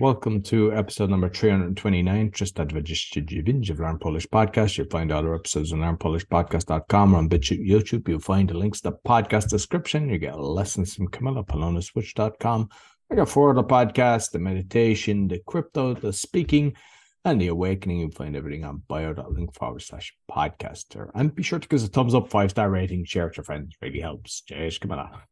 Welcome to episode number 329, Trista29 of Learn Polish Podcast. You'll find other episodes on learnpolishpodcast.com or on BitChute YouTube. You'll find the links to the podcast description. You get lessons from Camilla, polonaswitch.com. I got four of the podcast, the meditation, the crypto, the speaking, and the awakening. You'll find everything on bio.link forward slash podcaster. And be sure to give us a thumbs up, five star rating, share it with your friends. It really helps. Cześć, Camilla.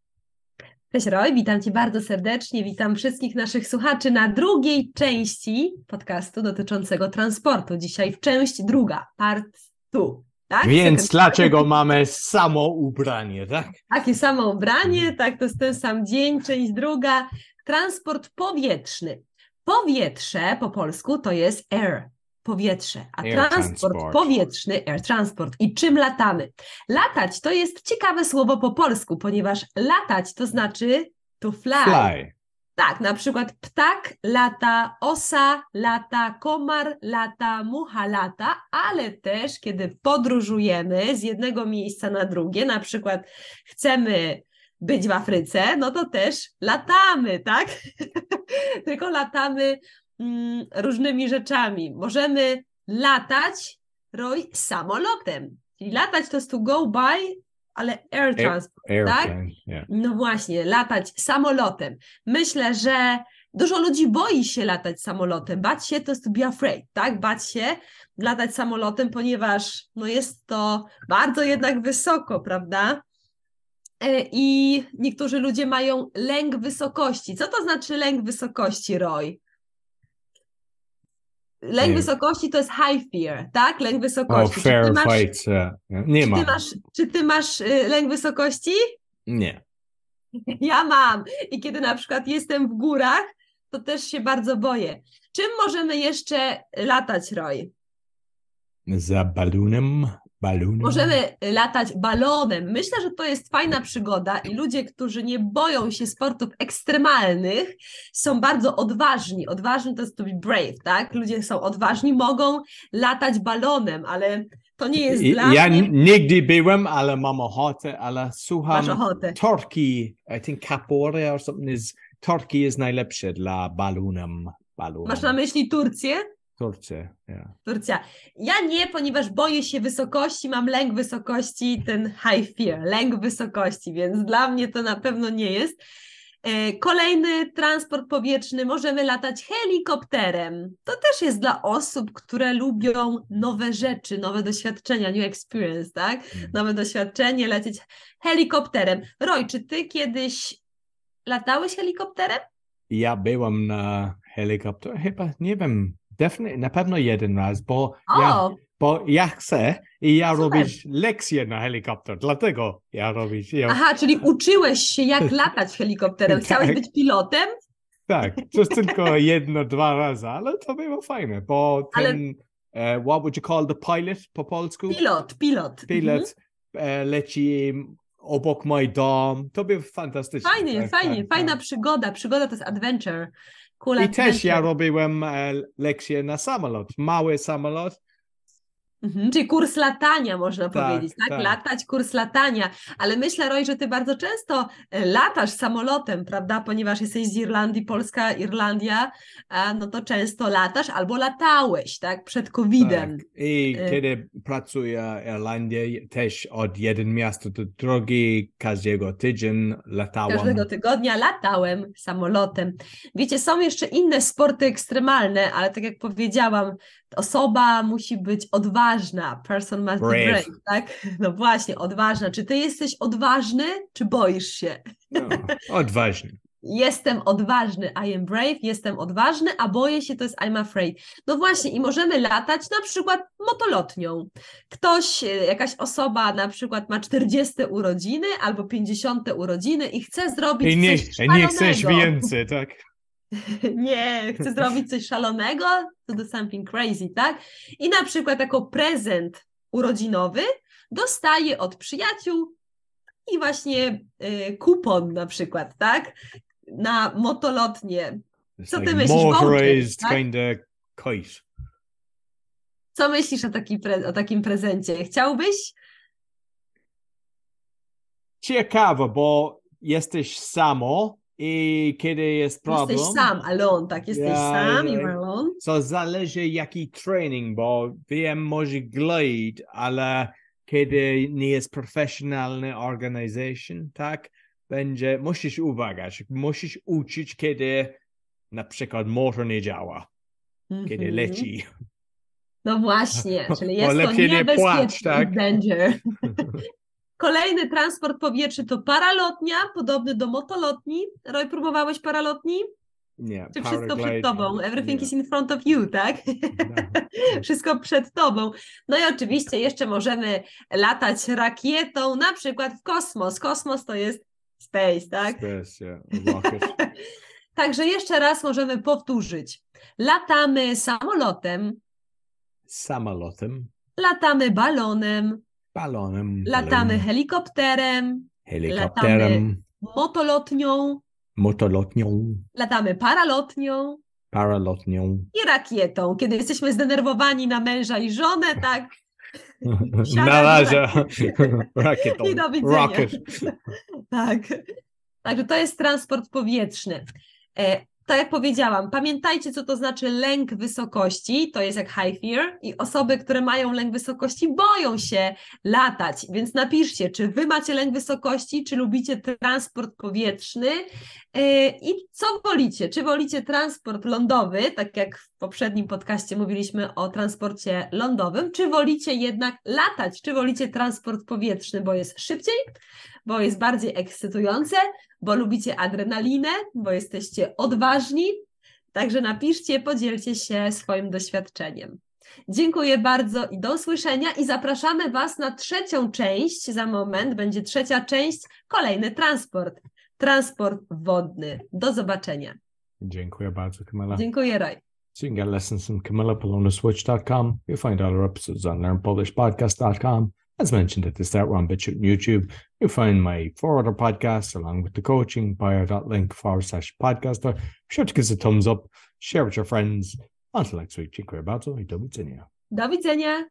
Cześć Roy, witam Cię bardzo serdecznie, witam wszystkich naszych słuchaczy na drugiej części podcastu dotyczącego transportu. Dzisiaj w część druga, part two. Tak? Więc Second dlaczego mamy samo ubranie, tak? Takie samo ubranie, tak, to jest ten sam dzień, część druga. Transport powietrzny. Powietrze po polsku to jest air, powietrze, a Air transport transport. powietrzny, air transport. I czym latamy? Latać to jest ciekawe słowo po polsku, ponieważ latać to znaczy to fly. Fly. Tak, na przykład ptak lata, osa lata, komar lata, mucha lata, ale też kiedy podróżujemy z jednego miejsca na drugie, na przykład chcemy być w Afryce, no to też latamy, tak? Tylko latamy mm, różnymi rzeczami. Możemy latać, Roy, samolotem. Czyli latać to jest to go by, ale air transport, tak? Airplane. Yeah. No właśnie, latać samolotem. Myślę, że dużo ludzi boi się latać samolotem. Bać się to jest to be afraid, tak? Bać się latać samolotem, ponieważ no jest to bardzo jednak wysoko, prawda? E, I niektórzy ludzie mają lęk wysokości. Co to znaczy lęk wysokości, Roy? Lęk wysokości to jest high fear, tak? Lęk Oh, wysokości. Czy fair ty masz. Yeah. Nie czy ma. ty masz, czy ty masz y, lęk wysokości? Nie. Ja mam. I kiedy na przykład jestem w górach, to też się bardzo boję. Czym możemy jeszcze latać, Roy? Za balunem. Możemy latać balonem. Myślę, że to jest fajna przygoda i ludzie, którzy nie boją się sportów ekstremalnych, są bardzo odważni. Odważni to jest to be brave, tak? Ludzie są odważni, mogą latać balonem, ale to nie jest I- dla Ja mnie. n- nigdy byłem, ale mam ochotę, ale słucham. Masz ochotę. Turkey, I think Capore or something is Turkey is najlepsze dla balunem. Balunem. Masz na myśli Turcję? Turcja, yeah. Turcja. Ja nie, ponieważ boję się wysokości, mam lęk wysokości, ten high fear, lęk wysokości, więc dla mnie to na pewno nie jest. E, Kolejny transport powietrzny, możemy latać helikopterem. To też jest dla osób, które lubią nowe rzeczy, nowe doświadczenia, new experience, tak? Mm. Nowe doświadczenie, lecieć helikopterem. Roy, czy ty kiedyś latałeś helikopterem? Ja byłem na helikopter, chyba, nie wiem, definitely, na pewno jeden raz, bo ja, O, bo ja chcę i ja Super. robić lekcje na helikopter, dlatego ja robić. Ja, aha, czyli uczyłeś się, jak latać helikopterem. Chciałeś Tak. być pilotem? Tak, to tylko jedno, dwa razy, ale to było fajne, bo Ale- ten, e, what would you call the pilot po polsku? Pilot, pilot. Mhm. Pilot e, leci obok mój dom, to było fantastyczne. Fajnie, tak, fajnie, tak, fajna tak. przygoda. Przygoda to jest adventure. Cool I adventure. też ja robiłem e, lekcje na samolot, mały samolot, Mhm, czyli kurs latania, można Tak, powiedzieć, tak? tak. Latać, kurs latania. Ale myślę, Roy, że ty bardzo często e, latasz samolotem, prawda? Ponieważ jesteś z Irlandii, Polska, Irlandia, no to często latasz albo latałeś, tak? Przed COVID-em. Tak. I Y- kiedy pracuję w Irlandii, też od jeden miasta do drugi, każdego tydzień latałem. Każdego tygodnia latałem samolotem. Wiecie, są jeszcze inne sporty ekstremalne, ale tak jak powiedziałam, osoba musi być odważna. Person must Brave. be brave, tak? No właśnie, odważna. Czy ty jesteś odważny, czy boisz się? No, odważny. Jestem odważny, I am brave, jestem odważny, a boję się, to jest I'm afraid. No właśnie, i możemy latać na przykład motolotnią. Ktoś, e, jakaś osoba na przykład ma 40 urodziny albo 50 urodziny i chce zrobić I nie, coś i nie chcesz szalonego. więcej, tak? Nie, chcę zrobić coś szalonego, to do something crazy, tak? I na przykład jako prezent urodzinowy dostaje od przyjaciół i właśnie y, kupon na przykład, tak? Na motolotnie. Co ty like myślisz, Motorized tak? kind of kite. Co myślisz o, taki o takim prezencie? Chciałbyś? Ciekawe, bo jesteś samo I kiedy jest problem... Jesteś sam, alone, tak? Jesteś Ja, sam, ja. you're alone. So zależy jaki training, bo wiem może glide, ale kiedy nie jest profesjonalny organization, tak, będzie, musisz uważać, musisz uczyć, kiedy na przykład motor nie działa, kiedy Mhm. leci. No właśnie, czyli jest to lepiej nie płacz, niebezpieczny tak? danger. Kolejny transport powietrzny to paralotnia, podobny do motolotni. Roy, próbowałeś paralotni? Nie, Czy wszystko przed tobą? Everything nie. is in front of you, tak? No. Wszystko przed tobą. No i oczywiście jeszcze możemy latać rakietą, na przykład w kosmos. Kosmos to jest space, tak? Space, yeah. Także jeszcze raz możemy powtórzyć. Latamy samolotem, Samolotem, latamy balonem, balonem, latamy balloon, helikopterem, helikopterem, motolotnią, motolotnią, latamy paralotnią paralotnią. i rakietą. Kiedy jesteśmy zdenerwowani na męża i żonę, tak? Na razie. Rakietą. I do widzenia. Rocket. Tak. Także to jest transport powietrzny. Tak jak powiedziałam, pamiętajcie, co to znaczy lęk wysokości. To jest jak high fear i osoby, które mają lęk wysokości, boją się latać. Więc napiszcie, czy wy macie lęk wysokości, czy lubicie transport powietrzny e, i co wolicie? Czy wolicie transport lądowy, tak jak poprzednim podcaście mówiliśmy o transporcie lądowym, czy wolicie jednak latać? Czy wolicie transport powietrzny, bo jest szybciej, bo jest bardziej ekscytujące, bo lubicie adrenalinę, bo jesteście odważni. Także napiszcie, podzielcie się swoim doświadczeniem. Dziękuję bardzo i do usłyszenia i zapraszamy Was na trzecią część. Za moment będzie trzecia część, kolejny transport. Transport wodny. Do zobaczenia. Dziękuję bardzo, Camilla. Dziękuję, Roy. So you can get lessons from CamillaPolonaswitch.com. You'll find all our episodes on learnpolishpodcast.com. As mentioned at the start, we're on BitChute and YouTube. You'll find my four other podcasts along with the coaching bio.link forward slash podcaster. Be sure to give us a thumbs up, share with your friends. Until next week, dziękuję bardzo i do widzenia. Do widzenia.